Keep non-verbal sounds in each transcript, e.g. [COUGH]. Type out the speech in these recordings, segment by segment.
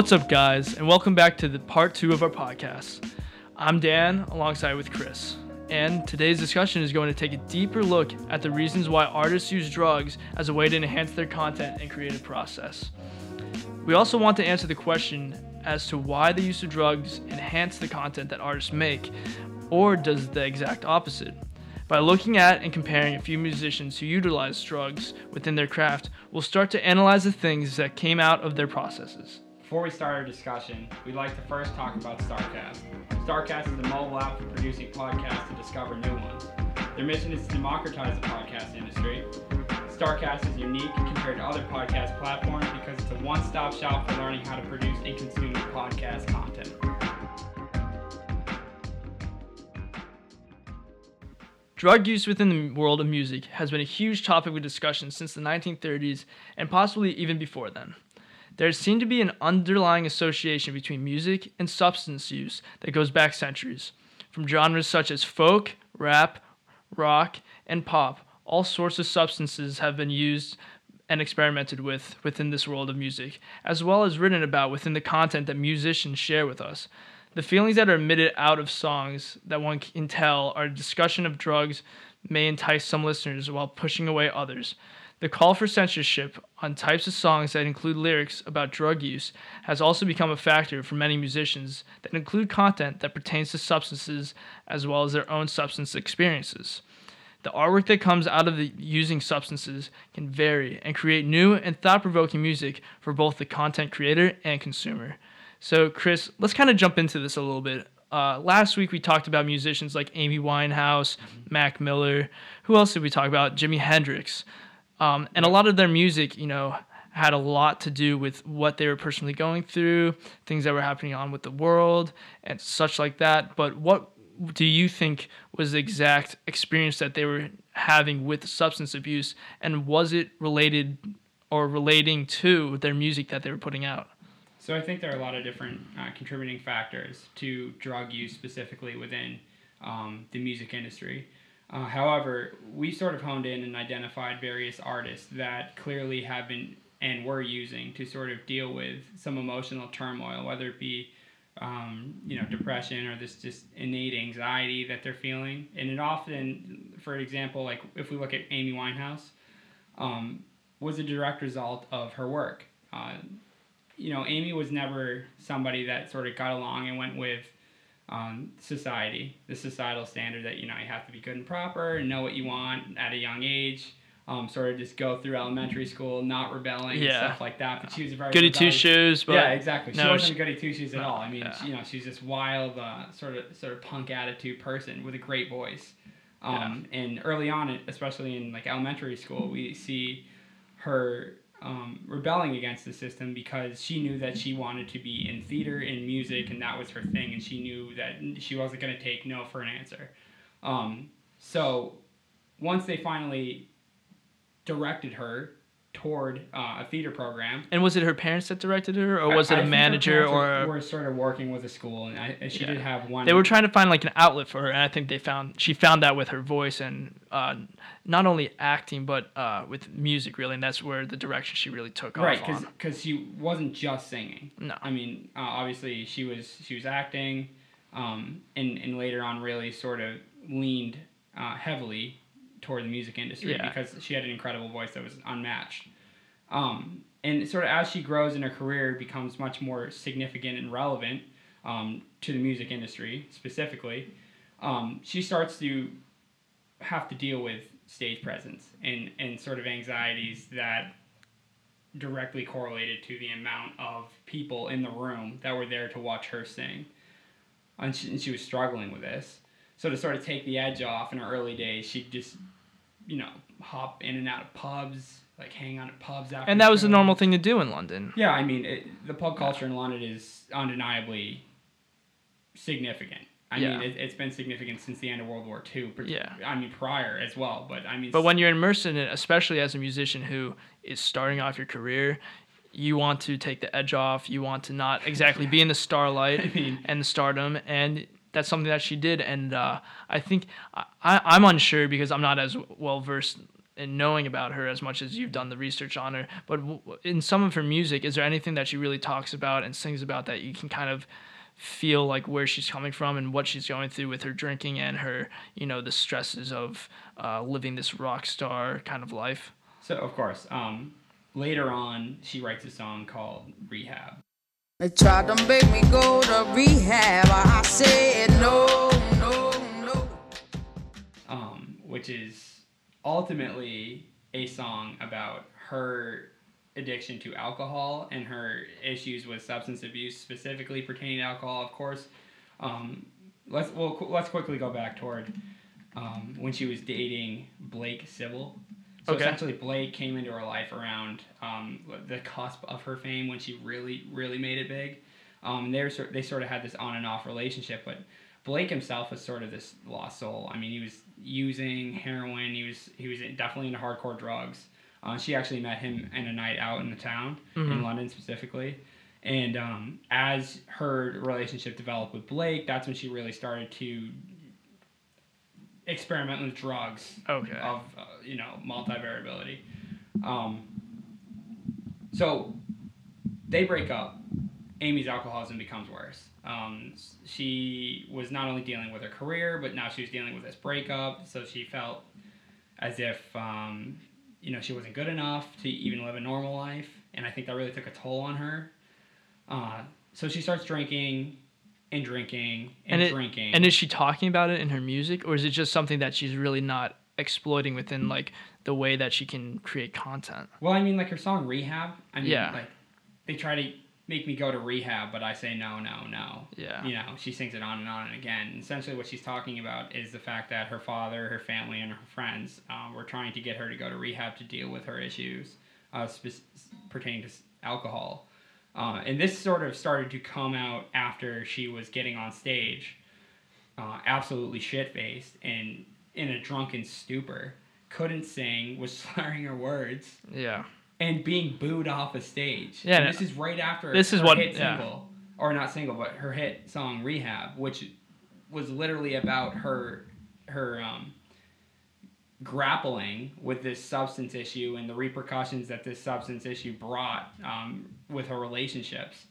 What's up, guys, and welcome back to the part two of our podcast. I'm Dan, alongside with Chris, and today's discussion is going to take a deeper look at the reasons why artists use drugs as a way to enhance their content and creative process. We also want to answer the question as to why the use of drugs enhance the content that artists make, or does the exact opposite. By looking at and comparing a few musicians who utilize drugs within their craft, we'll start to analyze the things that came out of their processes. Before we start our discussion, we'd like to first talk about StarCast. StarCast is a mobile app for producing podcasts to discover new ones. Their mission is to democratize the podcast industry. StarCast is unique compared to other podcast platforms because it's a one stop shop for learning how to produce and consume podcast content. Drug use within the world of music has been a huge topic of discussion since the 1930s and possibly even before then. There seemed to be an underlying association between music and substance use that goes back centuries. From genres such as folk, rap, rock, and pop, all sorts of substances have been used and experimented with within this world of music, as well as written about within the content that musicians share with us. The feelings that are emitted out of songs that one can tell are a discussion of drugs may entice some listeners while pushing away others. The call for censorship on types of songs that include lyrics about drug use has also become a factor for many musicians that include content that pertains to substances as well as their own substance experiences. The artwork that comes out of the using substances can vary and create new and thought provoking music for both the content creator and consumer. So, Chris, let's kind of jump into this a little bit. Uh, last week we talked about musicians like Amy Winehouse, Mac Miller. Who else did we talk about? Jimi Hendrix. Um, and a lot of their music, you know, had a lot to do with what they were personally going through, things that were happening on with the world, and such like that. But what do you think was the exact experience that they were having with substance abuse, and was it related or relating to their music that they were putting out? So I think there are a lot of different uh, contributing factors to drug use specifically within um, the music industry. Uh, however, we sort of honed in and identified various artists that clearly have been and were using to sort of deal with some emotional turmoil, whether it be um, you know depression or this just innate anxiety that they're feeling. And it often, for example, like if we look at Amy Winehouse, um, was a direct result of her work. Uh, you know, Amy was never somebody that sort of got along and went with um, society, the societal standard that you know you have to be good and proper and know what you want at a young age. Um, sort of just go through elementary school, not rebelling Yeah. and stuff like that. But she was a very Goody two shoes, but yeah, exactly. She wasn't she- goody two shoes at all. I mean, yeah. she, you know, she's this wild, uh, sort of sort of punk attitude person with a great voice. Um, And early on, especially in like elementary school, we see her um, rebelling against the system because she knew that she wanted to be in theater and music, and that was her thing, and she knew that she wasn't going to take no for an answer. Um, so once they finally directed her toward uh, a theater program, And was it her parents that directed her, or was I- it I a her manager, or were, were sort of working with a school, and, I, and she Yeah. did have one. they were trying to find like an outlet for her? And I think they found she found that with her voice and uh, not only acting but uh, with music really, and that's where the direction she really took right off on. because she wasn't just singing. No. I mean, uh, obviously she was she was acting, um, and and later on really sort of leaned uh, heavily toward the music industry Yeah. because she had an incredible voice that was unmatched. Um, and sort of as she grows in her career, becomes much more significant and relevant um, to the music industry specifically. Um, she starts to have to deal with stage presence and, and sort of anxieties that directly correlated to the amount of people in the room that were there to watch her sing. And she, and she was struggling with this. So to sort of take the edge off in her early days, she'd just, you know, hop in and out of pubs, like hang out at pubs after. And that was a shows. normal thing to do in London. Yeah, I mean, it, the pub culture in London is undeniably significant. I Yeah. mean, it, it's been significant since the end of World War II. Yeah. I mean, prior as well. But I mean, But when you're immersed in it, especially as a musician who is starting off your career, you want to take the edge off. You want to not exactly be in the starlight [LAUGHS] I mean- and the stardom, and that's something that she did. And uh, I think I, I'm unsure because I'm not as well versed in knowing about her as much as you've done the research on her. But in some of her music, is there anything that she really talks about and sings about that you can kind of feel like where she's coming from and what she's going through with her drinking and her, you know, the stresses of uh, living this rock star kind of life? So of course, um, later on, she writes a song called Rehab. They tried to make me go to rehab. I said no, no, no. Um, which is ultimately a song about her addiction to alcohol and her issues with substance abuse, specifically pertaining to alcohol. Of course, um, let's well qu- let's quickly go back toward um, when she was dating Blake Civil. So Okay. essentially, Blake came into her life around um, the cusp of her fame when she really, really made it big. Um, they were sort, they sort of had this on and off relationship, but Blake himself was sort of this lost soul. I mean, he was using heroin. He was he was definitely into hardcore drugs. Uh, she actually met him in a night out in the town in London specifically, and um, as her relationship developed with Blake, that's when she really started to experiment with drugs Okay. of uh, you know multivariability. Um, so they break up. Amy's alcoholism becomes worse. Um, she was not only dealing with her career, but now she was dealing with this breakup. So she felt as if um, you know she wasn't good enough to even live a normal life, and I think that really took a toll on her. Uh, so she starts drinking and drinking and, And it- drinking. And is she talking about it in her music, or is it just something that she's really not exploiting within like the way that she can create content? Well, I mean, like her song "Rehab." I mean, Yeah. like they try to make me go to rehab, but I say no, no, no. Yeah. You know, she sings it on and on and again. And essentially, what she's talking about is the fact that her father, her family, and her friends um, were trying to get her to go to rehab to deal with her issues uh, pertaining to alcohol. Uh, and this sort of started to come out after she was getting on stage, uh, absolutely shit faced and in a drunken stupor, couldn't sing, was [LAUGHS] slurring her words Yeah. and being booed off a stage. Yeah, And this is right after This is what- hit yeah. single, or not single, but her hit song "Rehab," which was literally about her her um, grappling with this substance issue and the repercussions that this substance issue brought um, with her relationships.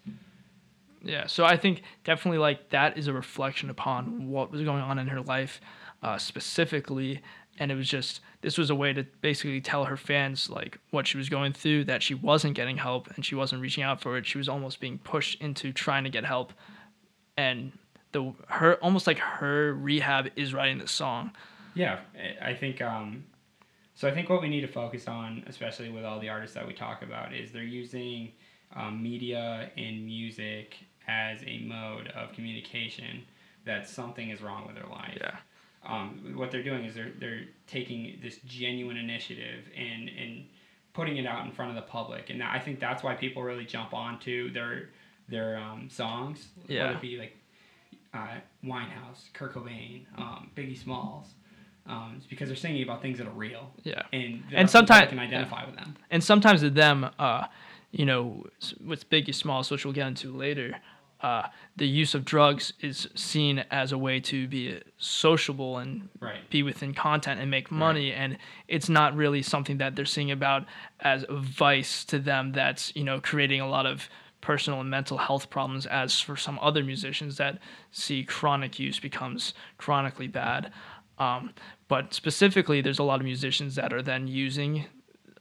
Yeah, so I think definitely like that is a reflection upon what was going on in her life uh, specifically, and it was just this was a way to basically tell her fans like what she was going through, that she wasn't getting help and she wasn't reaching out for it. She was almost being pushed into trying to get help, and the her almost like her rehab is writing the song. Yeah, I- I think. Um, so I think what we need to focus on, especially with all the artists that we talk about, is they're using um, media and music as a mode of communication that something is wrong with their life. Yeah. Um, what they're doing is they're they're taking this genuine initiative and and putting it out in front of the public, and I think that's why people really jump onto their their um, songs, Yeah. whether it be like uh, Winehouse, Kurt Cobain, um, Biggie Smalls. Um, it's because they're singing about things that are real, Yeah. and And that sometime- can identify with them. and sometimes with them, uh, you know, s- big Biggie small, which we'll get into later, uh, the use of drugs is seen as a way to be sociable and Right. be within content and make money, and it's not really something that they're seeing about as a vice to them. That's you know creating a lot of personal and mental health problems as for some other musicians that see chronic use becomes chronically bad um, but specifically there's a lot of musicians that are then using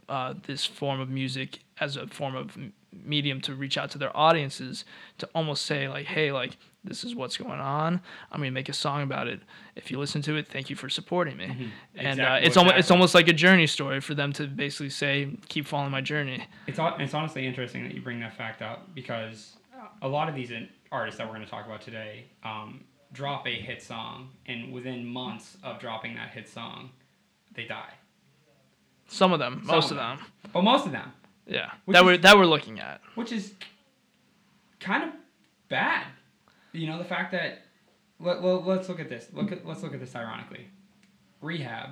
uh, this form of music as a form of medium to reach out to their audiences to almost say like hey like this is what's going on. I'm going to make a song about it. If you listen to it thank you for supporting me. And uh, Mm-hmm. Exactly- it's almost it's almost like a journey story for them to basically say keep following my journey. It's it's honestly interesting that you bring that fact up because a lot of these artists that we're going to talk about today um, drop a hit song, and within months of dropping that hit song, they die. some of them. Some most of of them. But most of them, yeah Which that is- we're that we're looking at which is kind of bad. You know, the fact that let, let, let's look at this. Look at let's look at this ironically. Rehab.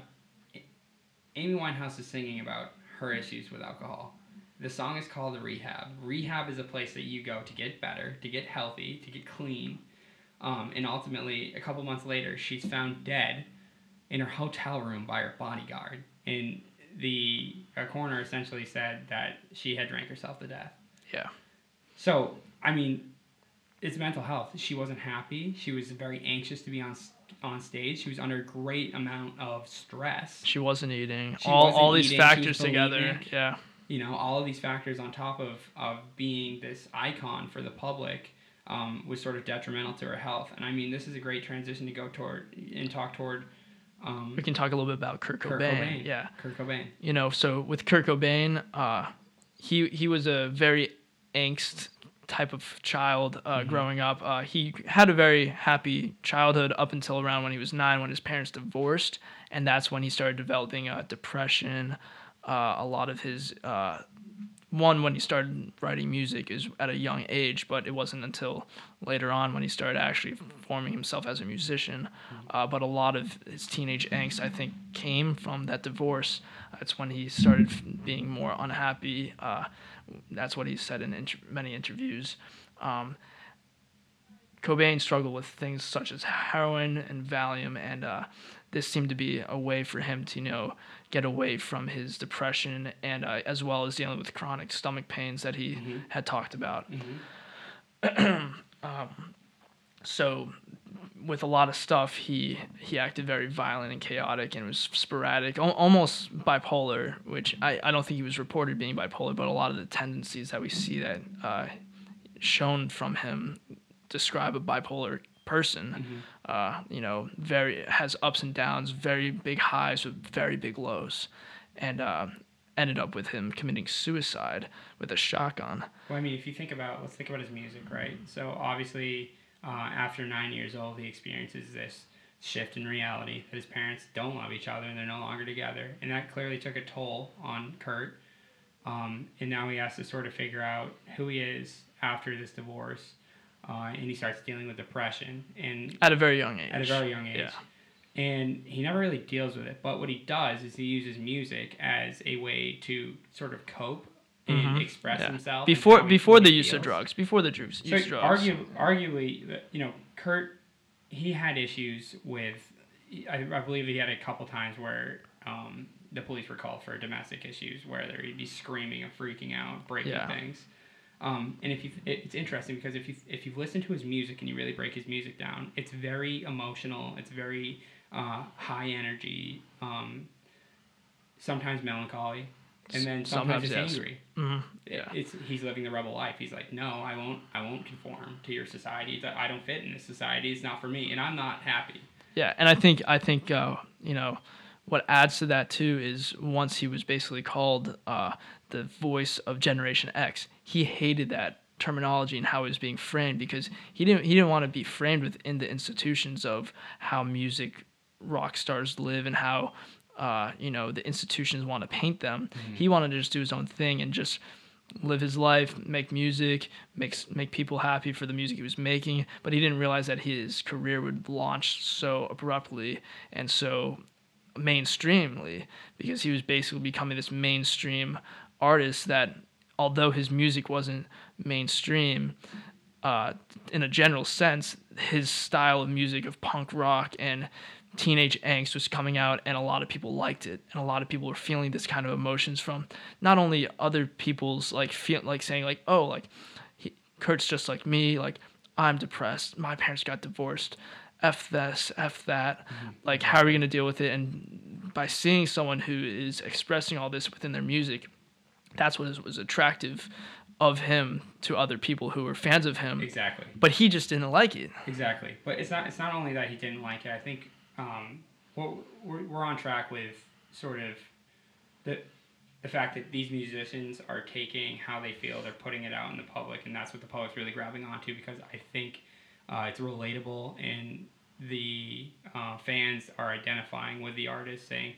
Amy Winehouse is singing about her issues with alcohol. The song is called Rehab. Rehab is a place that you go to get better, to get healthy, to get clean. Um, and ultimately, a couple months later, she's found dead in her hotel room by her bodyguard. And the coroner essentially said that she had drank herself to death. Yeah. So I mean, it's mental health. She wasn't happy. She was very anxious to be on on stage. She was under a great amount of stress. She wasn't eating. She all wasn't all these eating, factors together. Yeah. you know all of these factors on top of of being this icon for the public um, was sort of detrimental to her health and i mean this is a great transition to go toward and talk toward um, We can talk a little bit about Kurt Kurt Cobain. Cobain. Yeah. Kurt Cobain. you know, so with Kurt Cobain, uh, he he was a very angst type of child uh, Mm-hmm. growing up. Uh, he had a very happy childhood up until around when he was nine, when his parents divorced, and that's when he started developing uh, depression. Uh, a lot of his uh, one when he started writing music is at a young age, but it wasn't until later on when he started actually forming himself as a musician. Uh, but a lot of his teenage angst, I think, came from that divorce. That's when he started being more unhappy. Uh, that's what he said in inter- many interviews. Um, Cobain struggled with things such as heroin and Valium, and uh, this seemed to be a way for him to, you know, get away from his depression and uh, as well as dealing with chronic stomach pains that he had talked about. [CLEARS THROAT] um, so, with a lot of stuff, he he acted very violent and chaotic and was sporadic, al- almost bipolar. Which I, I don't think he was reported being bipolar, but a lot of the tendencies that we see that uh, shown from him describe a bipolar person. Uh, you know, very has ups and downs, very big highs with very big lows, and uh, ended up with him committing suicide with a shotgun. Well, I mean, if you think about, let's think about his music, right? So obviously, uh, after nine years old, he experiences this shift in reality that his parents don't love each other and they're no longer together, and that clearly took a toll on Kurt. Um, and now he has to sort of figure out who he is after this divorce, uh, and he starts dealing with depression and At a very young age. at a very young age. Yeah. And he never really deals with it. But what he does is he uses music as a way to sort of cope and Mhm. express Yeah. himself. Before before the he use of drugs. Before the drugs. So use of drugs. argu- arguably, you know, Kurt, he had issues with. I, I believe he had a couple times where um, the police were called for domestic issues, where he'd be screaming and freaking out, breaking Yeah. things. Um, and if you, it's interesting because if you if you've listened to his music and you really break his music down, it's very emotional. It's very uh, high energy. Um, sometimes melancholy, and then sometimes, Sometimes, it's yes. angry. Mhm. Yeah. It's he's living the rebel life. He's like, no, I won't. I won't conform to your society. That I don't fit in this society. It's not for me, and I'm not happy. Yeah, and I think I think uh, you know what adds to that too is once he was basically called uh, the voice of Generation X, he hated that terminology and how it was being framed because he didn't he didn't want to be framed within the institutions of how music rock stars live and how uh, you know the institutions want to paint them. He wanted to just do his own thing and just live his life, make music, makes make people happy for the music he was making, but he didn't realize that his career would launch so abruptly and so mainstreamly because he was basically becoming this mainstream artist that although his music wasn't mainstream uh, in a general sense, his style of music of punk rock and teenage angst was coming out, and a lot of people liked it, and a lot of people were feeling this kind of emotions from not only other people's like feel like saying like, oh, like he, Kurt's just like me, like I'm depressed, my parents got divorced, f this, f that, like how are we gonna deal with it? And by seeing someone who is expressing all this within their music, that's what is, was attractive of him to other people who were fans of him. Exactly. But he just didn't like it. Exactly. But it's not. It's not only that he didn't like it. I think um, what we're, we're on track with sort of the the fact that these musicians are taking how they feel, they're putting it out in the public, and that's what the public's really grabbing onto because I think uh, it's relatable and the uh, fans are identifying with the artist, saying,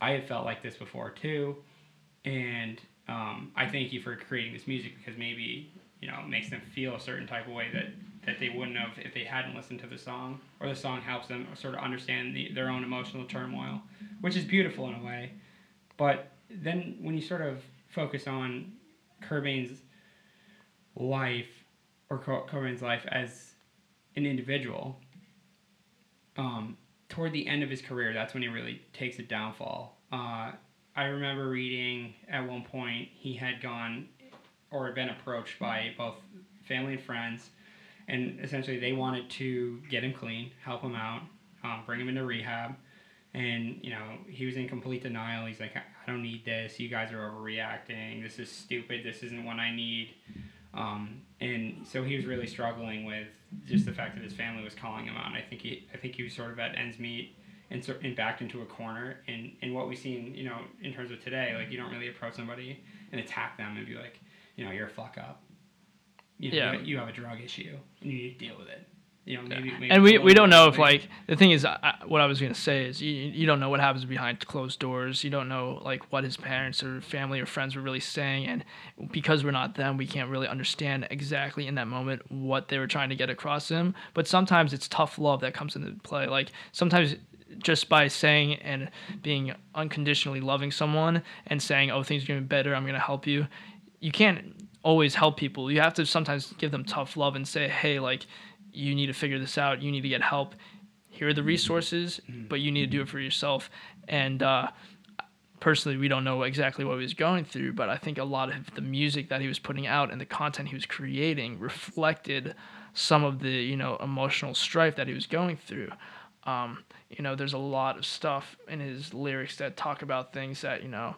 "I have felt like this before too," and um, I thank you for creating this music because maybe you know it makes them feel a certain type of way that that they wouldn't have if they hadn't listened to the song, or the song helps them sort of understand the, their own emotional turmoil, which is beautiful in a way. But then when you sort of focus on Cobain's life or Co- Cobain's life as an individual, um, toward the end of his career, that's when he really takes a downfall. Uh, I remember reading at one point he had gone or had been approached by both family and friends, and essentially they wanted to get him clean, help him out, um, bring him into rehab. And, you know, he was in complete denial. He's like, I don't need this. You guys are overreacting. This is stupid. This isn't what I need. Um, and so he was really struggling with just the fact that his family was calling him out. And I think he, I think he was sort of at ends meet and, so, and backed into a corner. And, and what we've seen, you know, in terms of today, like you don't really approach somebody and attack them and be like, you know, you're a fuck up. You know, Yeah. you, you have a drug issue and you need to deal with it. You know, maybe, maybe and we, we don't know if like the thing is I, what I was gonna say is you, you don't know what happens behind closed doors. You don't know like what his parents or family or friends were really saying, and because we're not them, we can't really understand exactly in that moment what they were trying to get across to him. But sometimes it's tough love that comes into play. Like sometimes just by saying and being unconditionally loving someone and saying, "Oh, things are gonna be better. I'm gonna help you," you can't always help people. You have to sometimes give them tough love and say, "Hey, like." you need to figure this out. You need to get help. Here are the resources, but you need to do it for yourself. And uh, personally, we don't know exactly what he was going through, but I think a lot of the music that he was putting out and the content he was creating reflected some of the you know emotional strife that he was going through. Um, you know, there's a lot of stuff in his lyrics that talk about things that you know,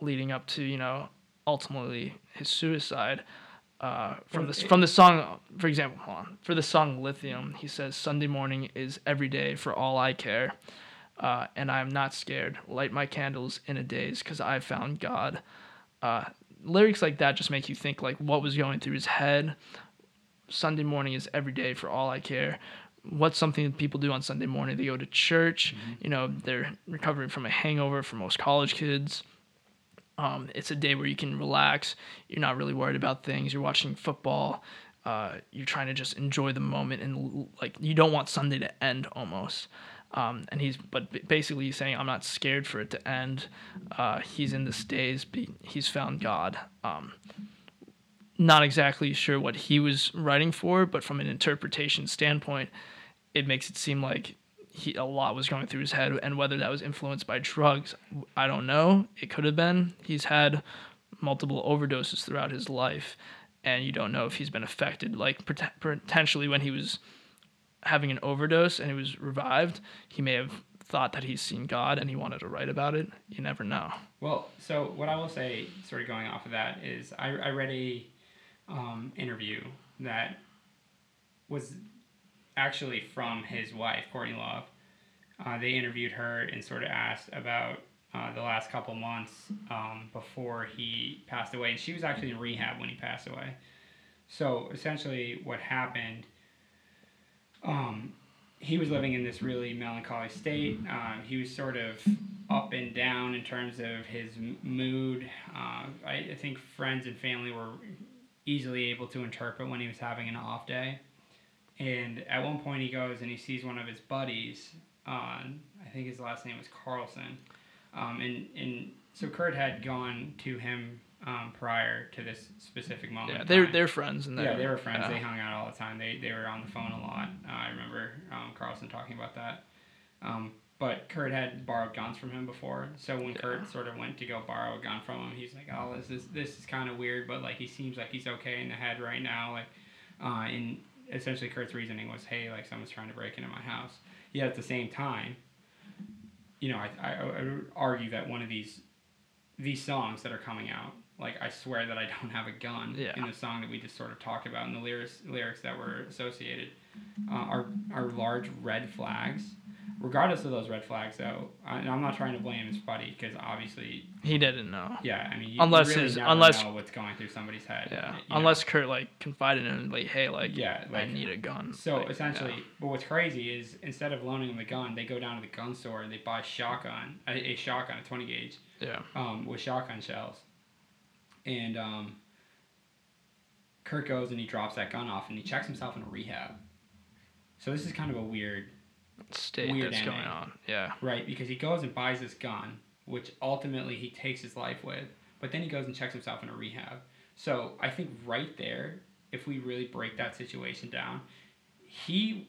leading up to you know, ultimately his suicide uh, from the from the song, for example, hold on. For the song "Lithium," he says, "Sunday morning is every day for all I care, uh, and I am not scared. Light my candles in a daze, cause I found God." Uh, lyrics like that just make you think like what was going through his head. Sunday morning is every day for all I care. What's something that people do on Sunday morning? They go to church. You know, they're recovering from a hangover for most college kids. Um, it's a day where you can relax. You're not really worried about things. You're watching football. Uh, you're trying to just enjoy the moment and like you don't want Sunday to end almost. Um, and he's but basically he's saying I'm not scared for it to end. Uh, he's in this daze. He's found God. Um, not exactly sure what he was writing for, but from an interpretation standpoint, it makes it seem like he a lot was going through his head, and whether that was influenced by drugs, I don't know. It could have been. He's had multiple overdoses throughout his life, and you don't know if he's been affected. Like pot- potentially when he was having an overdose and he was revived, he may have thought that he's seen God and he wanted to write about it. You never know. Well, so what I will say, sort of going off of that, is I, I read a um, interview that was actually from his wife, Courtney Love. Uh, they interviewed her and sort of asked about uh, the last couple months um, before he passed away, and she was actually in rehab when he passed away. So essentially, what happened? Um, he was living in this really melancholy state. Um, he was sort of up and down in terms of his mood. Uh, I, I think friends and family were easily able to interpret when he was having an off day. And at one point, he goes and he sees one of his buddies. On I think his last name was Carlson. Um, and and so Kurt had gone to him um, prior to this specific moment. Yeah, they're they're friends and they're, Yeah, they were friends. yeah. They hung out all the time. They, they were on the phone a lot. Uh, I remember um, Carlson talking about that. Um, but Kurt had borrowed guns from him before, so when Kurt sort of went to go borrow a gun from him, he's like, "Oh, this is this is kind of weird, but like he seems like he's okay in the head right now." Like, uh, and essentially Kurt's reasoning was, "Hey, like someone's trying to break into my house." Yet at the same time, you know, I, I, I would argue that one of these these songs that are coming out, like I swear that I [LAUGHS] don't have a gun Yeah. in the song that we just sort of talked about, and the lyrics lyrics that were associated uh, are are large red flags. Regardless of those red flags, though, I, and I'm not trying to blame his buddy because obviously, He didn't know. yeah, I mean, you, Unless you really his- never unless- know what's going through somebody's head. Yeah, you know? unless Kurt like confided in him, like, hey, like, Yeah, I need a gun. So Like, essentially, yeah. but what's crazy is instead of loaning him the gun, they go down to the gun store and they buy a shotgun, a, a shotgun, a 20 gauge, yeah, um, with shotgun shells. And um, Kurt goes and he drops that gun off and he checks himself into rehab. So this is kind of a weird, state Weird that's going on. Yeah, right? Because he goes and buys this gun, which ultimately he takes his life with, but then he goes and checks himself in a rehab. So I think right there, if we really break that situation down, he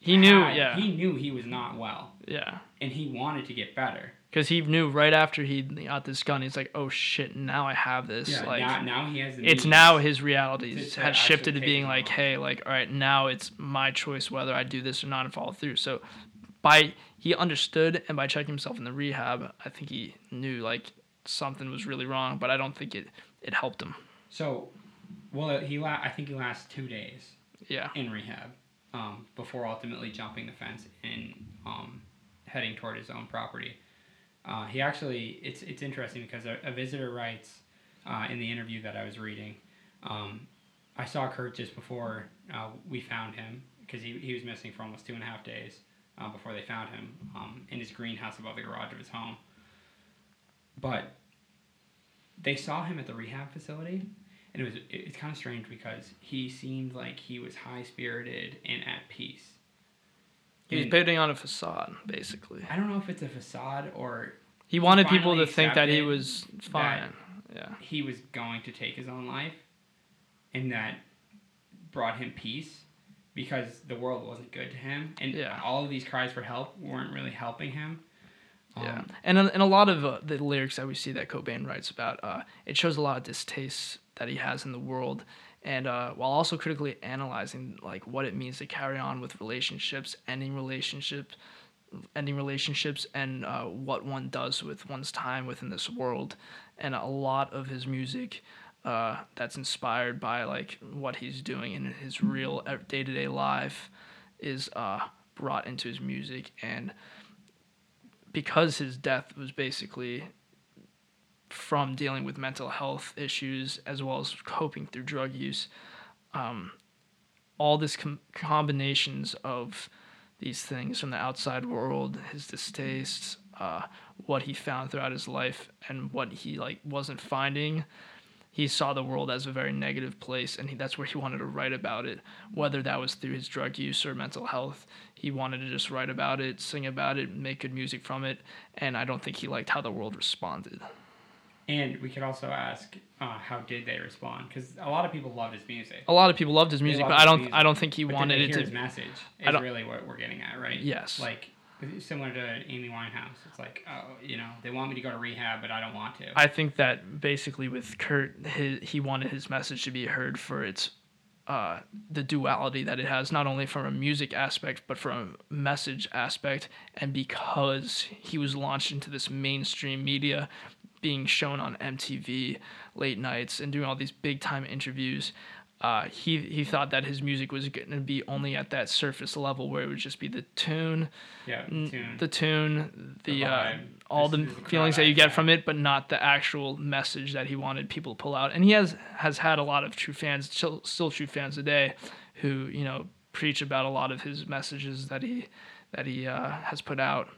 He knew, yeah. He knew he was not well, Yeah. and he wanted to get better. Because he knew right after he got this gun, he's like, "Oh shit! Now I have this." Yeah, like, now, now he has the it's now his reality has shifted to being like, on. "Hey, like, all right, now it's my choice whether I do this or not and follow through." So, by he understood, and by checking himself in the rehab, I think he knew like something was really wrong. But I don't think it it helped him. So, well, he la- I think he lasts two days Yeah. in rehab um, before ultimately jumping the fence and um, heading toward his own property. Uh, he actually, it's it's interesting because a, a visitor writes uh, in the interview that I was reading. Um, I saw Kurt just before uh, we found him because he, he was missing for almost two and a half days uh, before they found him um, in his greenhouse above the garage of his home. But they saw him at the rehab facility, and it was it, it's kind of strange because he seemed like he was high spirited and at peace. He was And putting on a facade, basically. I don't know if it's a facade or He wanted people to think that he was fine. Yeah. he was going to take his own life, and that brought him peace because the world wasn't good to him, and Yeah. all of these cries for help weren't really helping him. Yeah, Um, and in, in a lot of uh, the lyrics that we see that Cobain writes about, uh, it shows a lot of distaste that he has in the world, and uh, while also critically analyzing like what it means to carry on with relationships, ending relationships, ending relationships, and uh, what one does with one's time within this world, and a lot of his music. Uh, that's inspired by like what he's doing in his real day to day life, is uh, brought into his music, and because his death was basically from dealing with mental health issues as well as coping through drug use, um, all this com- combinations of these things from the outside world, his distastes, uh, what he found throughout his life, and what he like wasn't finding. He saw the world as a very negative place, and he, that's where he wanted to write about it. Whether that was through his drug use or mental health, he wanted to just write about it, sing about it, make good music from it. And I don't think he liked how the world responded. And we could also ask, uh, how did they respond? Because a lot of people loved his music. A lot of people loved his music, loved but I don't. music. I don't think he But wanted it to. his message is really what we're getting at, right? Yes. Like similar to Amy Winehouse. It's like, oh, you know, they want me to go to rehab, but I don't want to. I think that basically with Kurt, his, he wanted his message to be heard for its uh, the duality that it has, not only from a music aspect but from a message aspect, and because he was launched into this mainstream media, being shown on MTV late nights and doing all these big time interviews. Uh, he he thought that his music was going to be only at that surface level where it would just be the tune, yeah, n- tune. the tune, the, The uh, all the the feelings that you get from it, but not the actual message that he wanted people to pull out. And he has has had a lot of true fans, still, still true fans today, who you know preach about a lot of his messages that he that he uh, has put out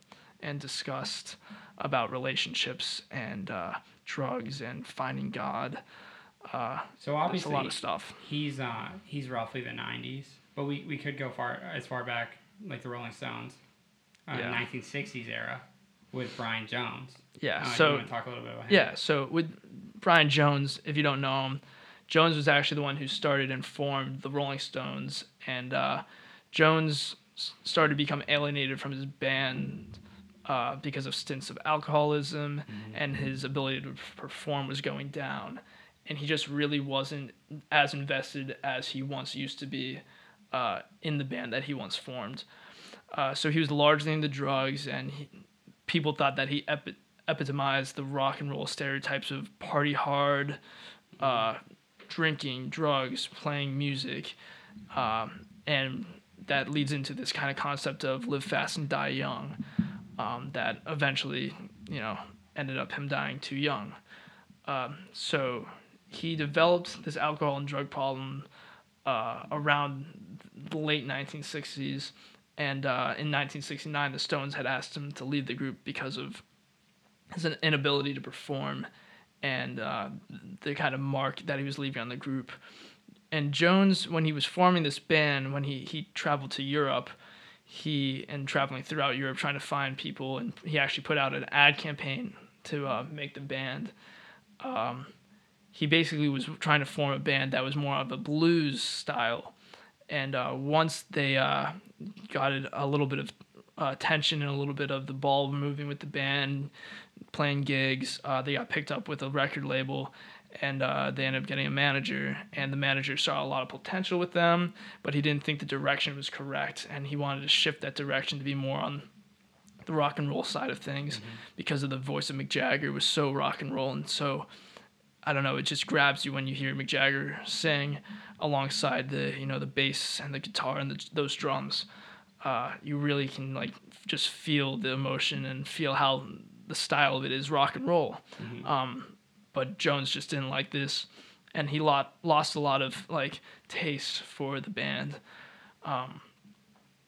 and discussed about relationships and uh, drugs and finding God. Uh, so obviously, a lot of stuff. he's uh, he's roughly the '90s, but we, we could go far as far back like the Rolling Stones, uh, Yeah. 1960s era, with Brian Jones. Yeah. Uh, so talk a little bit about him? Yeah, so with Brian Jones, if you don't know him, Jones was actually the one who started and formed the Rolling Stones, and uh, Jones started to become alienated from his band uh, because of stints of alcoholism, and his ability to perform was going down, and he just really wasn't as invested as he once used to be uh, in the band that he once formed. Uh, so he was largely into drugs, and he, people thought that he epi- epitomized the rock and roll stereotypes of party hard, uh, drinking, drugs, playing music, um, and that leads into this kind of concept of live fast and die young. Um, that eventually, you know, ended up him dying too young. Um, so he developed this alcohol and drug problem uh, around the late 1960s. And uh, in 1969, the Stones had asked him to leave the group because of his inability to perform and uh, the kind of mark that he was leaving on the group. And Jones, when he was forming this band, when he, he traveled to Europe, he and traveling throughout Europe trying to find people, and he actually put out an ad campaign to uh, make the band. Um, he basically was trying to form a band that was more of a blues style, And uh, once they uh, got a little bit of uh, tension and a little bit of the ball moving with the band, playing gigs, uh, they got picked up with a record label and uh, they ended up getting a manager and the manager saw a lot of potential with them but he didn't think the direction was correct and he wanted to shift that direction to be more on the rock and roll side of things because of the voice of Mick Jagger was so rock and roll and so I don't know it just grabs you when you hear Mick Jagger sing alongside the you know the bass and the guitar and the, those drums. Uh, you really can like just feel the emotion and feel how the style of it is rock and roll. Um, but Jones just didn't like this, and he lot, lost a lot of like taste for the band. Um,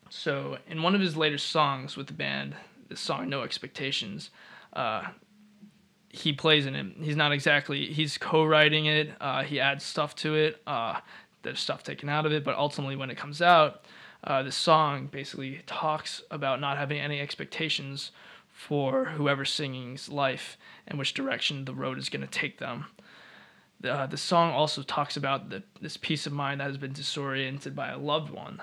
so in one of his later songs with the band, the song "No Expectations," uh, he plays in it. He's not exactly he's co-writing it. Uh, he adds stuff to it. Uh, there's stuff taken out of it, but ultimately when it comes out, uh, the song basically talks about not having any expectations for whoever's singing's life and which direction the road is going to take them. The, uh, the song also talks about the, this peace of mind that has been disoriented by a loved one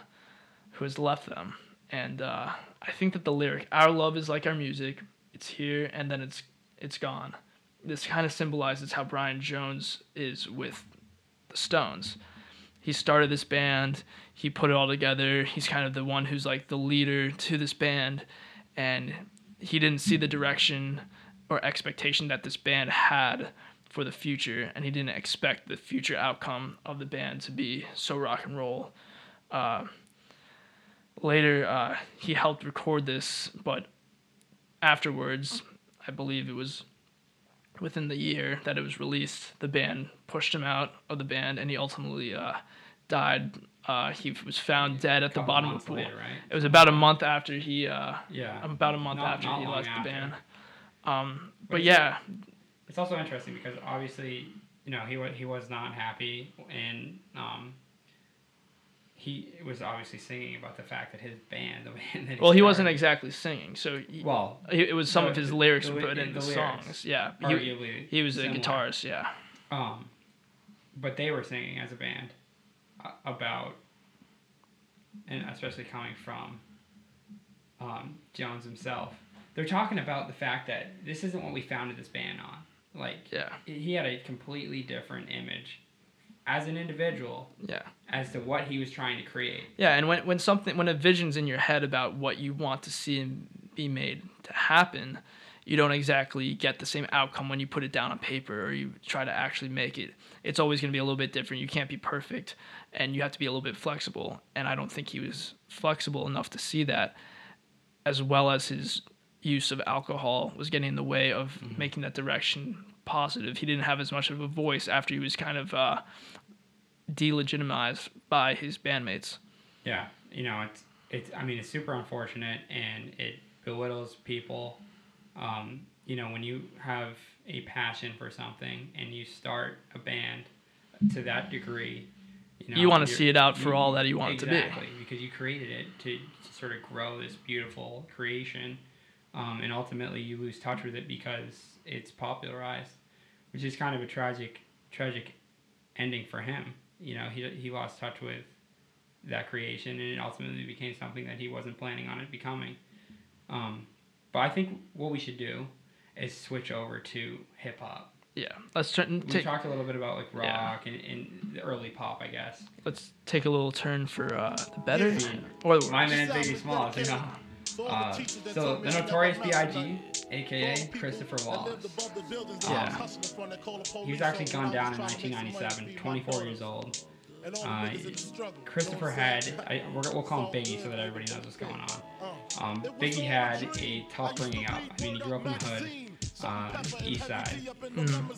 who has left them. And uh, I think that the lyric, "Our love is like our music; it's here and then it's it's gone." This kind of symbolizes how Brian Jones is with the Stones. He started this band, he put it all together. He's kind of the one who's like the leader to this band, and he didn't see the direction or expectation that this band had for the future, and he didn't expect the future outcome of the band to be so rock and roll. Uh, later, uh, he helped record this, but afterwards, I believe it was within the year that it was released, the band pushed him out of the band, and he ultimately uh, died. Uh, he was found dead at the bottom of the pool. later, right? It was about a month after he, uh, Yeah. about a month Not- after not he left after. the band. Um, but But yeah, It's also interesting because obviously, you know, he was he was not happy, and um, he was obviously singing about the fact that his band, the [LAUGHS] band that he well, he wasn't exactly singing, so he, well, it it was some the- of his lyrics the were li- put in the, the songs. Yeah, he, he was a similar. guitarist. Yeah, Um, but they were singing as a band about, and especially coming from um, Jones himself. They're talking about the fact that this isn't what we founded this band on. Like, yeah, he had a completely different image as an individual yeah. as to what he was trying to create. Yeah, and when when something when a vision's in your head about what you want to see and be made to happen, you don't exactly get the same outcome when you put it down on paper or you try to actually make it. It's always going to be a little bit different. You can't be perfect, and you have to be a little bit flexible. And I don't think he was flexible enough to see that, as well as his use of alcohol was getting in the way of making that direction positive. He didn't have as much of a voice after he was kind of uh, delegitimized by his bandmates. Yeah, you know, it's it's. I mean, it's super unfortunate, and it belittles people. Um, you know, when you have a passion for something and you start a band to that degree, you know, You wanna see it out for all that you want it to be. Exactly, because you created it to, to sort of grow this beautiful creation, um, and ultimately you lose touch with it because it's popularized, which is kind of a tragic, tragic ending for him. You know, he he lost touch with that creation, and it ultimately became something that he wasn't planning on it becoming. Um, but I think what we should do is switch over to hip hop. Yeah, let's turn. We Take, talked a little bit about like Yeah. rock and, and the early pop, I guess. let's take a little turn for uh, the better Yeah. or the My worse. man Biggie Smalls, you know. Uh, so the Notorious B.I.G., aka Christopher Wallace. Yeah. He was actually gunned down in 1997, 24 years old. Uh, Christopher had, I, we're, we'll call him Biggie so that everybody knows what's going on. Um, Biggie had a tough bringing up. I mean, he grew up in the hood, uh, east side,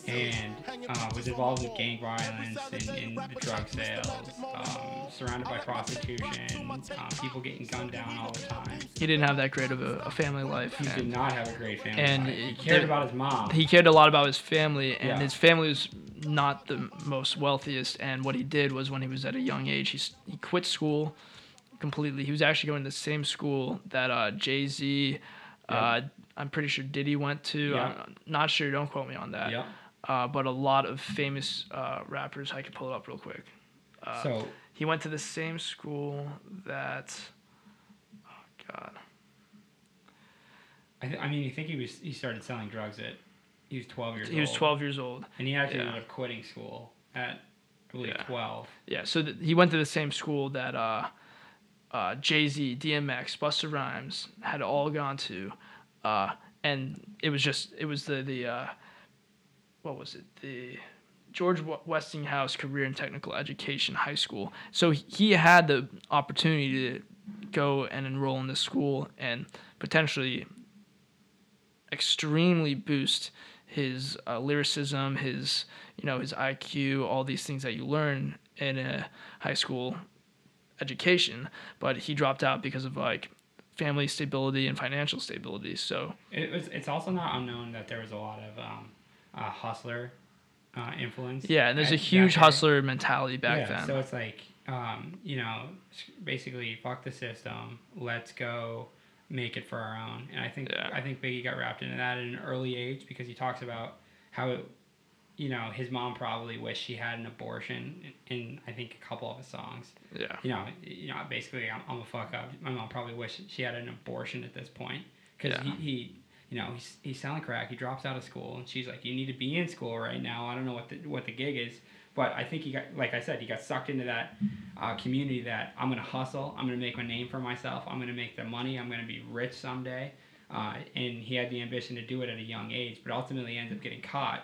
and uh, was involved with gang violence and, and the drug sales, um, surrounded by prostitution, um, people getting gunned down all the time. He didn't have that great of a, a family life. He did not have a great family and life. He cared there- about his mom. he cared a lot about his family, and Yeah. his family was not the most wealthiest. And what he did was, when he was at a young age, he he quit school completely. He was actually going to the same school that uh, Jay Z. Uh, I'm pretty sure Diddy went to. Yeah. I'm not sure. Don't quote me on that. Yep. Uh, but a lot of famous uh, rappers. I can pull it up real quick. Uh, So he went to the same school that. Oh God. I, th- I mean, you think he was he started selling drugs at he was 12 years old. He was 12 years old. and he actually yeah. ended up quitting school at I believe Yeah. 12. Yeah, so th- he went to the same school that uh, uh, Jay Z, DMX, Busta Rhymes had all gone to, uh, and it was just it was the the uh, what was it the George Westinghouse Career and Technical Education High School. So he- had the opportunity to go and enroll in this school and potentially extremely boost his uh, lyricism, his you know his IQ, all these things that you learn in a high school education. But he dropped out because of like family stability and financial stability. So It was. It's also not unknown that there was a lot of um, uh, hustler uh, influence. yeah, and there's a huge hustler mentality back yeah, then. So it's like, um, you know, basically, fuck the system. Let's go make it for our own. And I think Yeah. I think Biggie got wrapped into that at an early age because he talks about how it, you know, his mom probably wished she had an abortion in, in I think a couple of his songs. yeah, You know, you know, basically, I'm, I'm a fuck up. My mom probably wished she had an abortion at this point because Yeah. he, he, you know, he's, he's selling crack. He drops out of school, and she's like, "You need to be in school right now." I don't know what the what the gig is, but I think he got, like I said, he got sucked into that uh, community that I'm gonna hustle. I'm gonna make my name for myself. I'm gonna make the money. I'm gonna be rich someday. Uh, and he had the ambition to do it at a young age, but ultimately ends up getting caught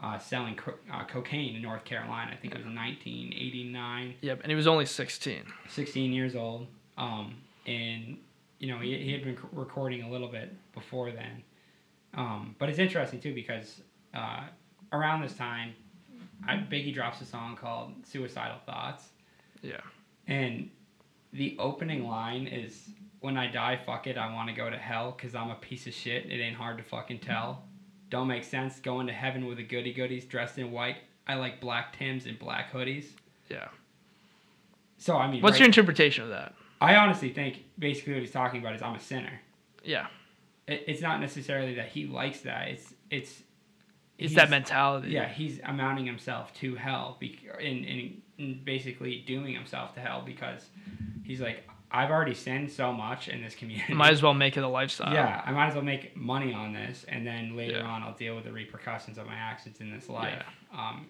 uh, selling co- uh, cocaine in North Carolina. I think it was 1989. yep. And he was only 16. 16 years old. Um, and, you know, he, he had been c- recording a little bit before then. Um, but it's interesting, too, because uh, around this time, I, Biggie drops a song called Suicidal Thoughts. Yeah, And the opening line is, When I die, fuck it, I want to go to hell because I'm a piece of shit. It ain't hard to fucking tell. Don't make sense going to heaven with the goody goodies dressed in white. I like black Tims and black hoodies. yeah. So, I mean, What's right- your interpretation of that? I honestly think basically what he's talking about is I'm a sinner. Yeah, It, it's not necessarily that he likes that. It's it's it's that mentality. Yeah, he's amounting himself to hell, and, and basically dooming himself to hell because he's like, I've already sinned so much in this community. might as well make it a lifestyle. yeah, I might as well make money on this, and then later Yeah. on I'll deal with the repercussions of my actions in this life. Um,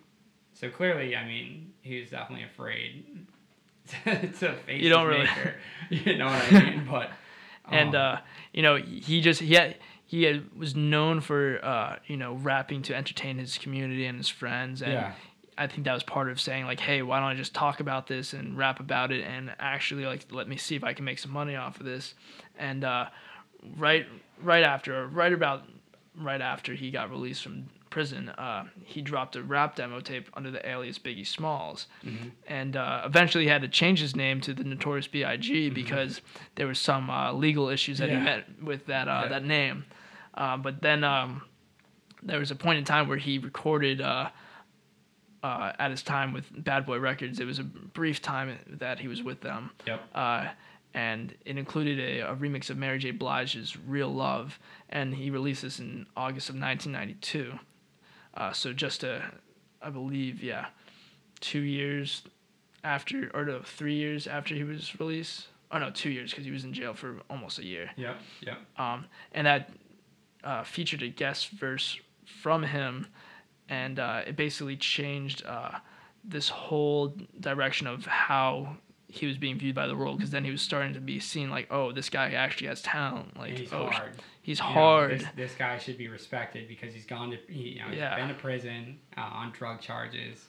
so clearly, I mean, he was definitely afraid [LAUGHS] to, to face You don't really- maker. [LAUGHS] [LAUGHS] You know what I mean? But and um, uh, you know he just he had, he had, was known for uh, you know rapping to entertain his community and his friends and Yeah. I think that was part of saying like hey why don't I just talk about this and rap about it and actually like let me see if I can make some money off of this and uh, right right after right about right after he got released from prison uh, he dropped a rap demo tape under the alias Biggie Smalls and uh, eventually he had to change his name to the Notorious B.I.G. because there was some uh, legal issues that Yeah. he met with that uh, Yeah. that name. Uh, but then um, there was a point in time where he recorded uh, at his time with Bad Boy Records. It was a brief time that he was with them. Yep. Uh, and it included a, a remix of Mary J. Blige's "Real Love," and he released this in August of 1992. Uh, so just a, I believe, yeah, two years after, or no, three years after he was released. Oh no, two years because he was in jail for almost a year. Yeah, Yep. Um, and that uh, featured a guest verse from him, and uh, it basically changed uh, this whole direction of how he was being viewed by the world. Because then he was starting to be seen like, oh, this guy actually has talent. Like, he's oh, hard. he's You know, hard. this, this guy should be respected because he's gone to he, you know he's Yeah. been to prison uh, on drug charges.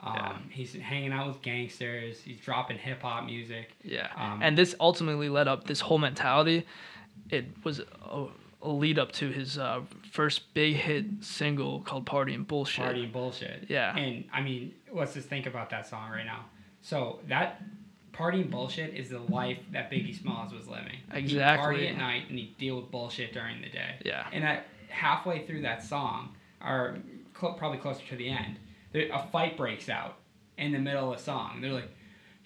Um, Yeah. He's hanging out with gangsters. He's dropping hip hop music. Yeah, Um, and this ultimately led up this whole mentality. It was a lead up to his uh, first big hit single called "Party and Bullshit." Party and bullshit. Yeah. And I mean, let's just think about that song right now. So that party and bullshit is the life that Biggie Smalls was living. Exactly. He'd party at night and he'd deal with bullshit during the day. Yeah. And at halfway through that song, or cl- probably closer to the end, there, a fight breaks out in the middle of the song. They're like,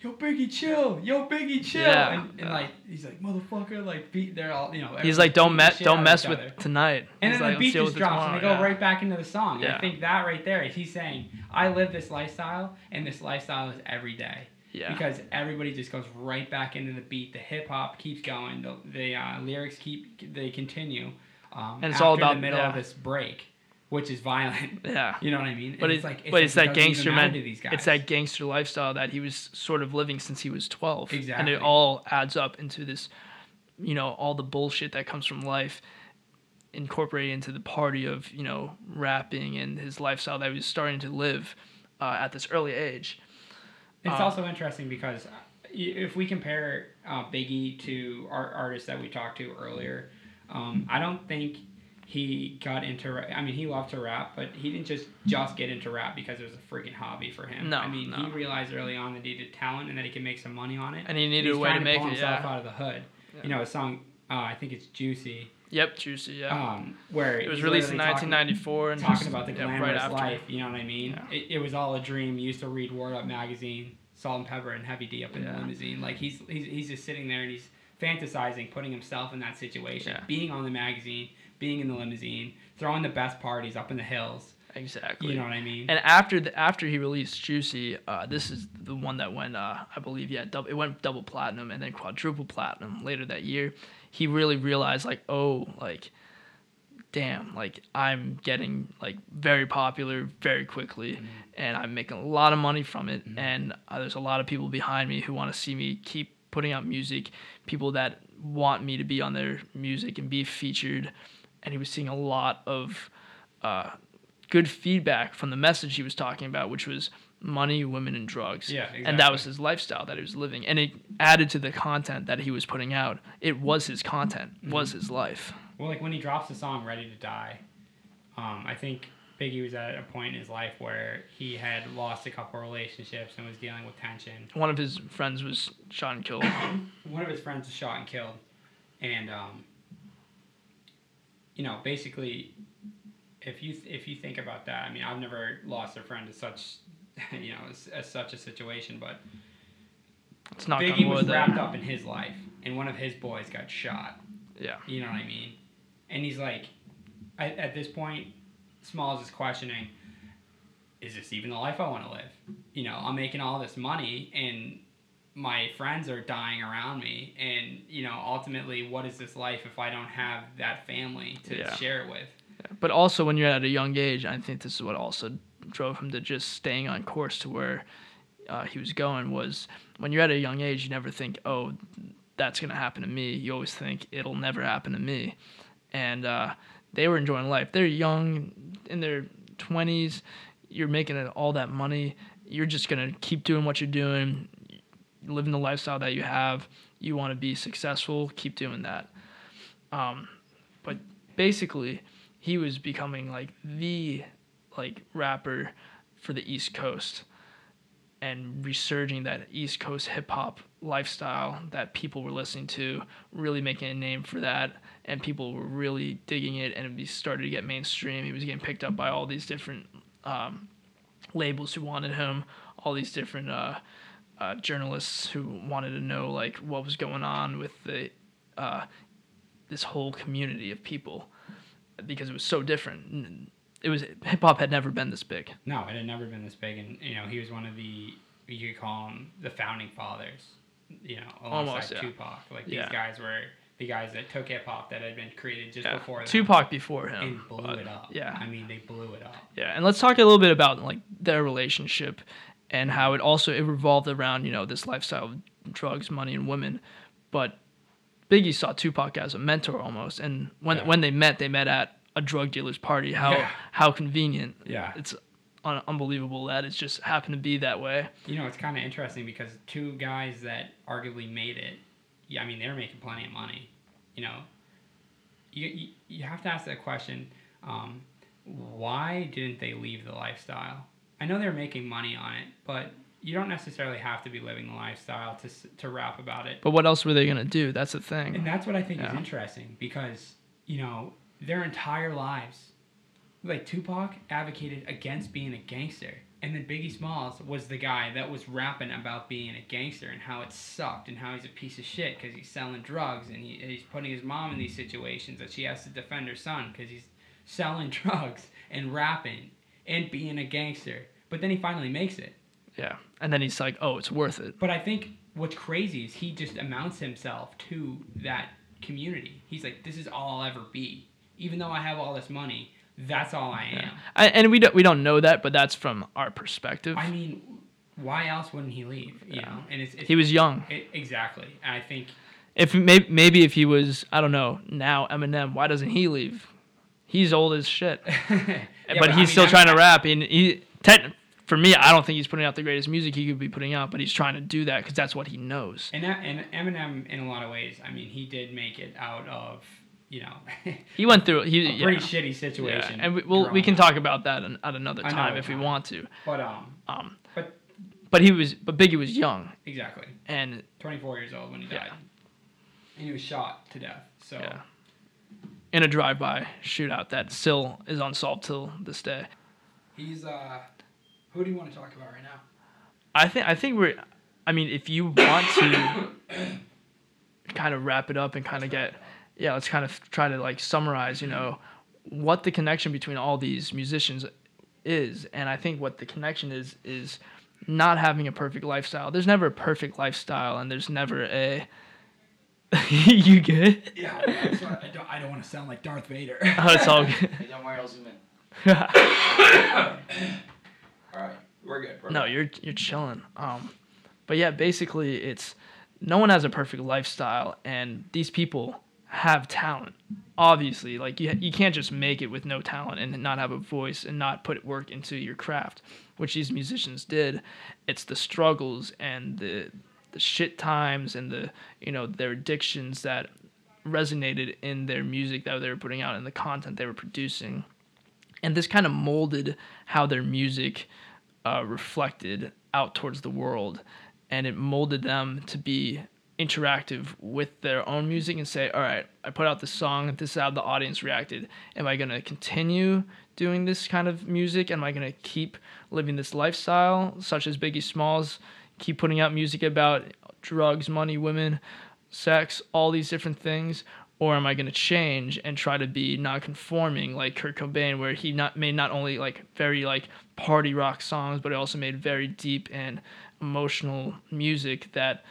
"Yo, Biggie, chill! Yo, Biggie, chill!" Yeah. And, and like he's like, "Motherfucker!" Like beat. They're all you know. He's like, "Don't mess, don't mess with other. tonight." And He's then like, the beat "Let's just drops and they go. Yeah. right back into the song. And I think that right there is he's saying, I live this lifestyle and this lifestyle is every day. Yeah. Because everybody just goes right back into the beat. The hip hop keeps going. The, the uh, lyrics keep they continue. Um, And it's all about- the middle of this break, which is violent. [LAUGHS] Yeah. You know what I mean? But And it's, like, but like it's that gangster man. It's that gangster lifestyle that he was sort of living since he was twelve. Exactly, And it all adds up into this, you know, all the bullshit that comes from life, incorporated into the party of you know rapping and his lifestyle that he was starting to live uh, at this early age. It's Uh, also interesting because uh, if we compare uh, Biggie to our artists that we talked to earlier, um, I don't think he got into. ra- I mean, he loved to rap, but he didn't just just get into rap because it was a freaking hobby for him. No, I mean, no. he realized early on that he had talent and that he could make some money on it. And he needed a way to make pull it, himself yeah. out of the hood. You know, a song. Uh, I think it's Juicy. Yep, juicy. Yeah. Um, where it was released in literally talking- 1994 and talking about the yeah, glamorous after. life. You know what I mean? Yeah. It, it was all a dream. He used to read Word Up magazine, Salt-N-Pepa, and Heavy D up in Yeah. the limousine. Like he's, he's he's just sitting there and he's fantasizing, putting himself in that situation, Yeah. being on the magazine, being in the limousine, throwing the best parties up in the hills. Exactly. You know what I mean? And after the, after he released Juicy, uh, this is the one that went, uh, I believe, yeah, double, it went double platinum and then quadruple platinum later that year. He really realized, like, oh, like, damn, like I'm getting like very popular very quickly, and I'm making a lot of money from it. And uh, there's a lot of people behind me who want to see me keep putting out music, people that want me to be on their music and be featured. And he was seeing a lot of uh, good feedback from the message he was talking about, which was money, women, and drugs. Yeah, exactly. And that was his lifestyle that he was living, and it added to the content that he was putting out. It was his content, was his life. Well, like when he drops the song "Ready to Die," um, I think Biggie was at a point in his life where he had lost a couple relationships and was dealing with tension. One of his friends was shot and killed. [COUGHS] one of his friends was shot and killed, and um, you know, basically, if you if you think about that, I mean, I've never lost a friend to such, [LAUGHS] you know, as, as such a situation, but It's not Biggie was wrapped up in his life, and one of his boys got shot. Yeah. You know what I mean? And he's like, at, at this point, Smalls is questioning, is this even the life I want to live? You know, I'm making all this money and my friends are dying around me. And, you know, ultimately, what is this life if I don't have that family to Yeah. share it with? But also, when you're at a young age, I think this is what also drove him to just staying on course to where uh, he was going. Was when you're at a young age, you never think, "Oh, that's gonna happen to me." You always think it'll never happen to me. And uh, they were enjoying life. They're young, in their 20s. You're making all that money. You're just gonna keep doing what you're doing, living the lifestyle that you have. You want to be successful. Keep doing that. Um, but basically, he was becoming like the like rapper for the East Coast and resurging that East Coast hip hop lifestyle that people were listening to, really making a name for that, and people were really digging it, and it started to get mainstream. He was getting picked up by all these different um, labels who wanted him, all these different uh, uh, journalists who wanted to know like what was going on with the uh, this whole community of people because it was so different. It was hip hop had never been this big. No, it had never been this big. And, you know, he was one of the, you could call him the founding fathers, you know, alongside Almost, yeah. Tupac. Like, these Yeah. guys were the guys that took hip hop that had been created just Yeah. before them. Tupac before him. and blew but, it up. Yeah. I mean, they blew it up. Yeah, and let's talk a little bit about like their relationship and how it also it revolved around you know this lifestyle of drugs, money, and women. But Biggie saw Tupac as a mentor almost, and when Yeah. when they met, they met at a drug dealer's party. How Yeah. how convenient. Yeah. It's un- unbelievable that it's just happened to be that way. You know, it's kind of interesting because two guys that arguably made it, yeah, I mean, they're making plenty of money. You know, you, you, you have to ask that question um, why didn't they leave the lifestyle? I know they're making money on it, but you don't necessarily have to be living the lifestyle to, to rap about it. But what else were they gonna do? That's the thing. And that's what I think is interesting because, you know, their entire lives, like Tupac advocated against being a gangster. And then Biggie Smalls was the guy that was rapping about being a gangster and how it sucked and how he's a piece of shit because he's selling drugs and he, he's putting his mom in these situations that she has to defend her son because he's selling [LAUGHS] drugs and rapping and being a gangster. But then he finally makes it. Yeah. And then he's like, oh, it's worth it. But I think what's crazy is he just amounts himself to that community. He's like, this is all I'll ever be. Even though I have all this money, that's all I am. I, and we don't we don't know that, but that's from our perspective. I mean, why else wouldn't he leave? You know, and it's, it's he was young. it, exactly. And I think If maybe, maybe if he was, I don't know, now Eminem, why doesn't he leave? He's old as shit, [LAUGHS] Yeah, but I he's mean, still I'm- trying to rap. And he, te- for me, I don't think he's putting out the greatest music he could be putting out, but he's trying to do that because that's what he knows. And that, and Eminem, in a lot of ways, I mean, he did make it out of you know [LAUGHS] He went through he a yeah. pretty shitty Yeah, situation. and we, we'll, we can talk about that an- at another time Another if we want to. But um, Um, but but he was, but Biggie was young, exactly, and 24 years old when he Yeah. died, and he was shot to death. So Yeah. in a drive-by shootout that still is unsolved till this day. he's uh, who do you want to talk about right now? I think I think we're. I mean, if you want to [COUGHS] kind of wrap it up and kind of get, yeah, let's kind of try to like summarize, you know, what the connection between all these musicians is, and I think what the connection is is not having a perfect lifestyle. There's never a perfect lifestyle, and there's never a. [LAUGHS] you good? Yeah, I don't, I don't want to sound like Darth Vader. Oh, it's all [LAUGHS] good. Hey, don't worry, I'll zoom in. [LAUGHS] All right, we're good. We're No, good. you're you're chilling. Um, but yeah, basically, it's no one has a perfect lifestyle, and these people have talent. Obviously, like you you can't just make it with no talent and not have a voice and not put work into your craft, which these musicians did. It's the struggles and the the shit times and the you know their addictions that resonated in their music that they were putting out and the content they were producing and this kind of molded how their music uh, reflected out towards the world. And it molded them to be interactive with their own music and say all right i put out this song. This is how the audience reacted. Am i going to continue doing this kind of music? Am i going to keep living this lifestyle such as biggie smalls keep putting out music about drugs money women sex all these different things or am I going to change and try to be non-conforming like Kurt Cobain, where he not made not only like very like party rock songs, but he also made very deep and emotional music that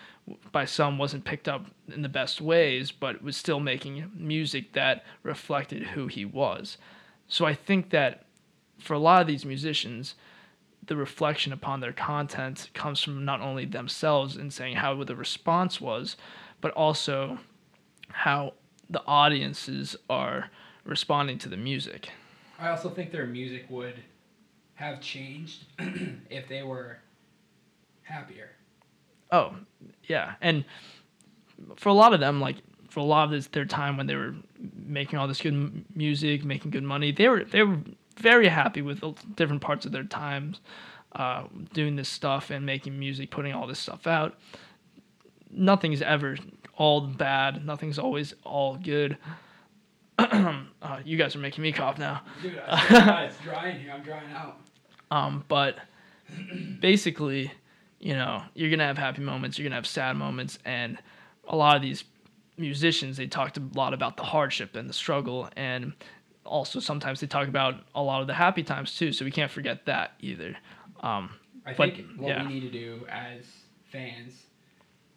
by some wasn't picked up in the best ways, but was still making music that reflected who he was. So I think that for a lot of these musicians, the reflection upon their content comes from not only themselves and saying how the response was, but also how the audiences are responding to the music. I also think their music would have changed [CLEARS THROAT] if they were happier. Oh, yeah. And for a lot of them, like for a lot of this, their time when they were making all this good m- music, making good money, they were they were very happy with the different parts of their times, uh, doing this stuff and making music, putting all this stuff out. Nothing's ever all bad. Nothing's always all good. [CLEARS THROAT] uh, you guys are making me cough now. Dude, I [LAUGHS] swear to God, it's dry in here. I'm drying out. Um, but basically, you know, you're gonna have happy moments, you're gonna have sad moments, and a lot of these musicians they talked a lot about the hardship and the struggle, and also sometimes they talk about a lot of the happy times too. So we can't forget that either. Um, I But, think what yeah. we need to do as fans,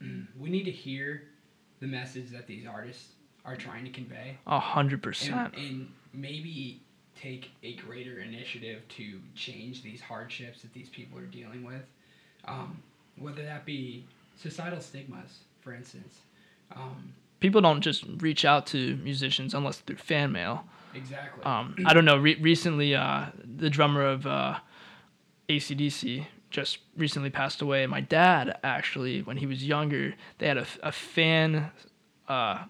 [CLEARS THROAT] we need to hear the message that these artists are trying to convey, a hundred percent. and maybe take a greater initiative to change these hardships that these people are dealing with, um, whether that be societal stigmas, for instance. Um, People don't just reach out to musicians unless through fan mail. exactly. Um, I don't know. Re- recently, uh, the drummer of uh, ACDC just recently passed away. My dad, actually, when he was younger, they had a, a fan uh,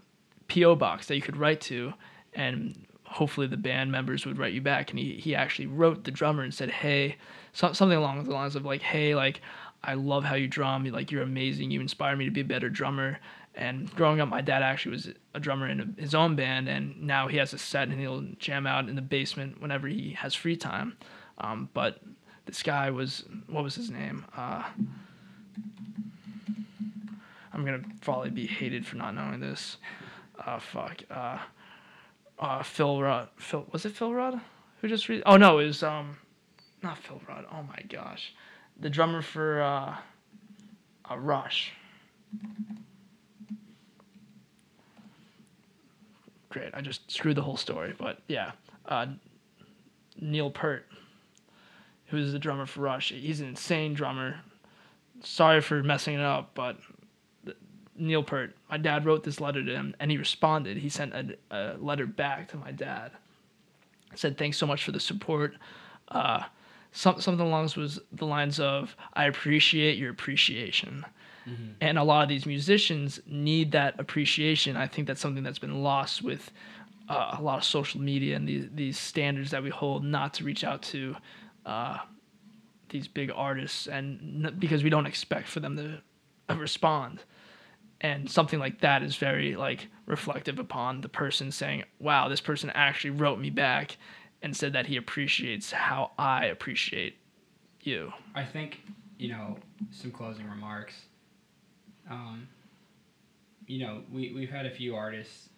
PO box that you could write to, and hopefully the band members would write you back. And he, he actually wrote the drummer and said, "Hey," so, something along the lines of like, "Hey, like." I love how you drum. Like you're amazing. You inspire me to be a better drummer. And growing up, my dad actually was a drummer in his own band, and now he has a set and he'll jam out in the basement whenever he has free time. Um, but this guy was what was his name? Uh, I'm gonna probably be hated for not knowing this. Uh, fuck. Uh, uh, Phil Rudd. Phil was it Phil Rudd? Who just re- Oh no, it was um, not Phil Rudd. Oh my gosh. the drummer for uh, uh, Rush. Great, I just screwed the whole story, but yeah, uh, Neil Peart, who's the drummer for Rush. He's an insane drummer. Sorry for messing it up, but Neil Peart, my dad wrote this letter to him, and he responded. He sent a, a letter back to my dad. Said thanks so much for the support. Uh, some, something along was the lines of I appreciate your appreciation. Mm-hmm. And a lot of these musicians need that appreciation. I think that's something that's been lost with uh, a lot of social media and these these standards that we hold not to reach out to uh, these big artists and because we don't expect for them to respond. And something like that is very like reflective upon the person saying wow this person actually wrote me back and said that he appreciates how i appreciate you. I think you know some closing remarks. Um, you know we, we've had a few artists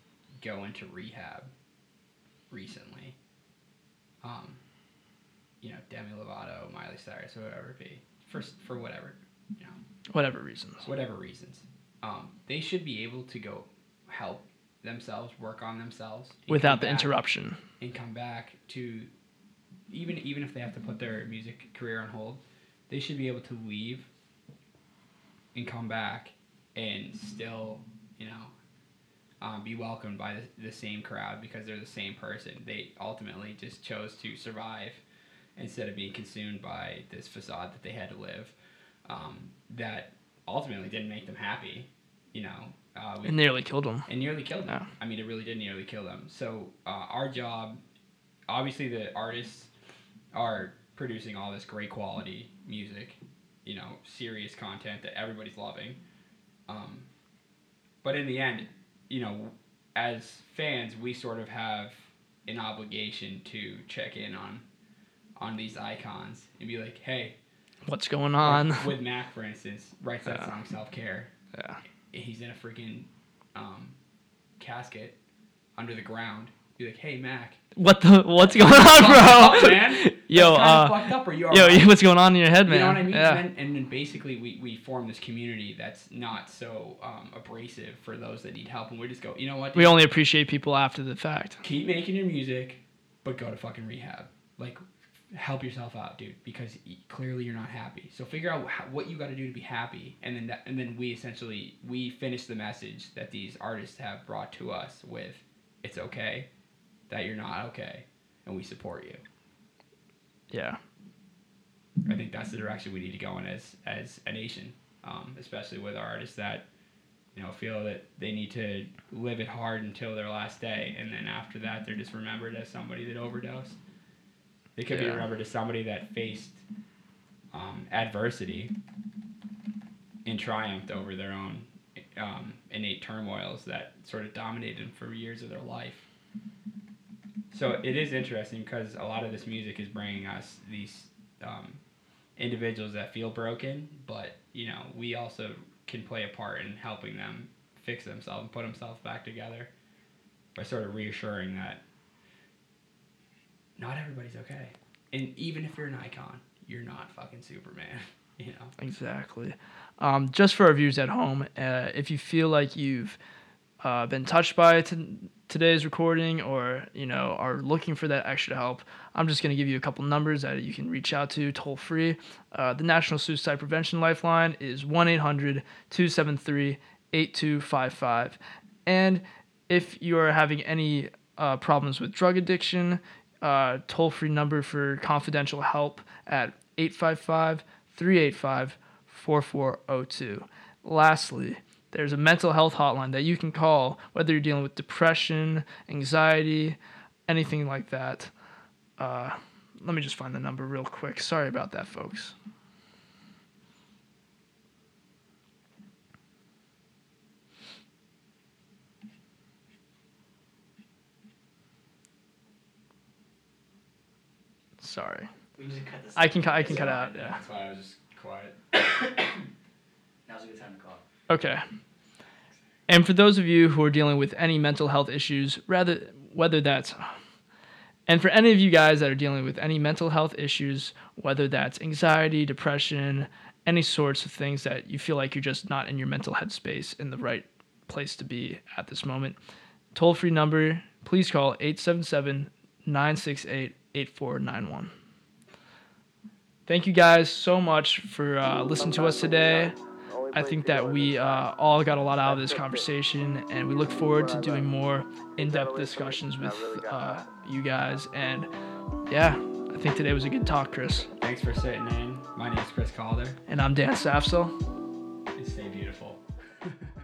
go into rehab recently. Um, you know demi lovato miley cyrus whoever it be for, for whatever you know. Whatever reasons. Whatever reasons. Um, they should be able to go help themselves, work on themselves without the interruption, and come back to even even if they have to put their music career on hold, they should be able to leave and come back and still, you know, um, be welcomed by the, the same crowd because they're the same person. They ultimately just chose to survive instead of being consumed by this facade that they had to live. Um, that ultimately didn't make them happy you know. Uh, we, it nearly killed them. It nearly killed them. Yeah. I mean, it really did nearly kill them. So uh, our job, obviously, the artists are producing all this great quality music, you know, serious content that everybody's loving. Um, but in the end, you know, as fans, we sort of have an obligation to check in on on these icons and be like, hey, what's going on? Like with Mac, for instance, writes that yeah. song "Self Care." Yeah he's in a freaking um, casket under the ground. Be like, hey Mac. What the? What's going on, bro? Up, man. [LAUGHS] Yo, uh, fucked up. Or you yo, right? [LAUGHS] what's going on in your head, man? You know what I mean? Yeah. And, then, and then basically, we, we form this community that's not so um, abrasive for those that need help, and we just go, you know what? Dude? We only appreciate people after the fact. Keep making your music, but go to fucking rehab. Like, help yourself out, dude, because clearly you're not happy. So figure out what you got to do to be happy, and then that, and then we essentially we finish the message that these artists have brought to us with, it's okay, that you're not okay, and we support you. Yeah. I think that's the direction we need to go in as as a nation, um, especially with our artists that, you know, feel that they need to live it hard until their last day, and then after that, they're just remembered as somebody that overdosed. They could yeah. be remembered as somebody that faced um, adversity and triumphed over their own um, innate turmoils that sort of dominated them for years of their life. So it is interesting because a lot of this music is bringing us these um, individuals that feel broken, but you know we also can play a part in helping them fix themselves and put themselves back together by sort of reassuring that not everybody's okay. And even if you're an icon, you're not fucking Superman. [LAUGHS] You know. Exactly. Um, just for our viewers at home, uh, if you feel like you've uh, been touched by t- today's recording, or you know are looking for that extra help, I'm just going to give you a couple numbers that you can reach out to toll free. Uh, the National Suicide Prevention Lifeline is 1 800 273 8255. And if you are having any uh, problems with drug addiction, uh, toll free number for confidential help at 855 385 4402. Lastly, there's a mental health hotline that you can call whether you're dealing with depression, anxiety, anything like that. Uh, let me just find the number real quick. Sorry about that, folks. Sorry. We cut this. I can cut. I can cut out. Yeah. That's why I was just quiet. [COUGHS] Now's a good time to call. Okay. And for those of you who are dealing with any mental health issues, rather whether that's And for any of you guys that are dealing with any mental health issues, whether that's anxiety, depression, any sorts of things that you feel like you're just not in your mental headspace in the right place to be at this moment, toll free number, please call 877 968 8491. Thank you guys so much for uh, listening to us today. I think that we uh, all got a lot out of this conversation, and we look forward to doing more in depth discussions with uh, you guys. And yeah, I think today was a good talk, Chris. Thanks for sitting in. My name is Chris Calder. And I'm Dan Safsel. [LAUGHS]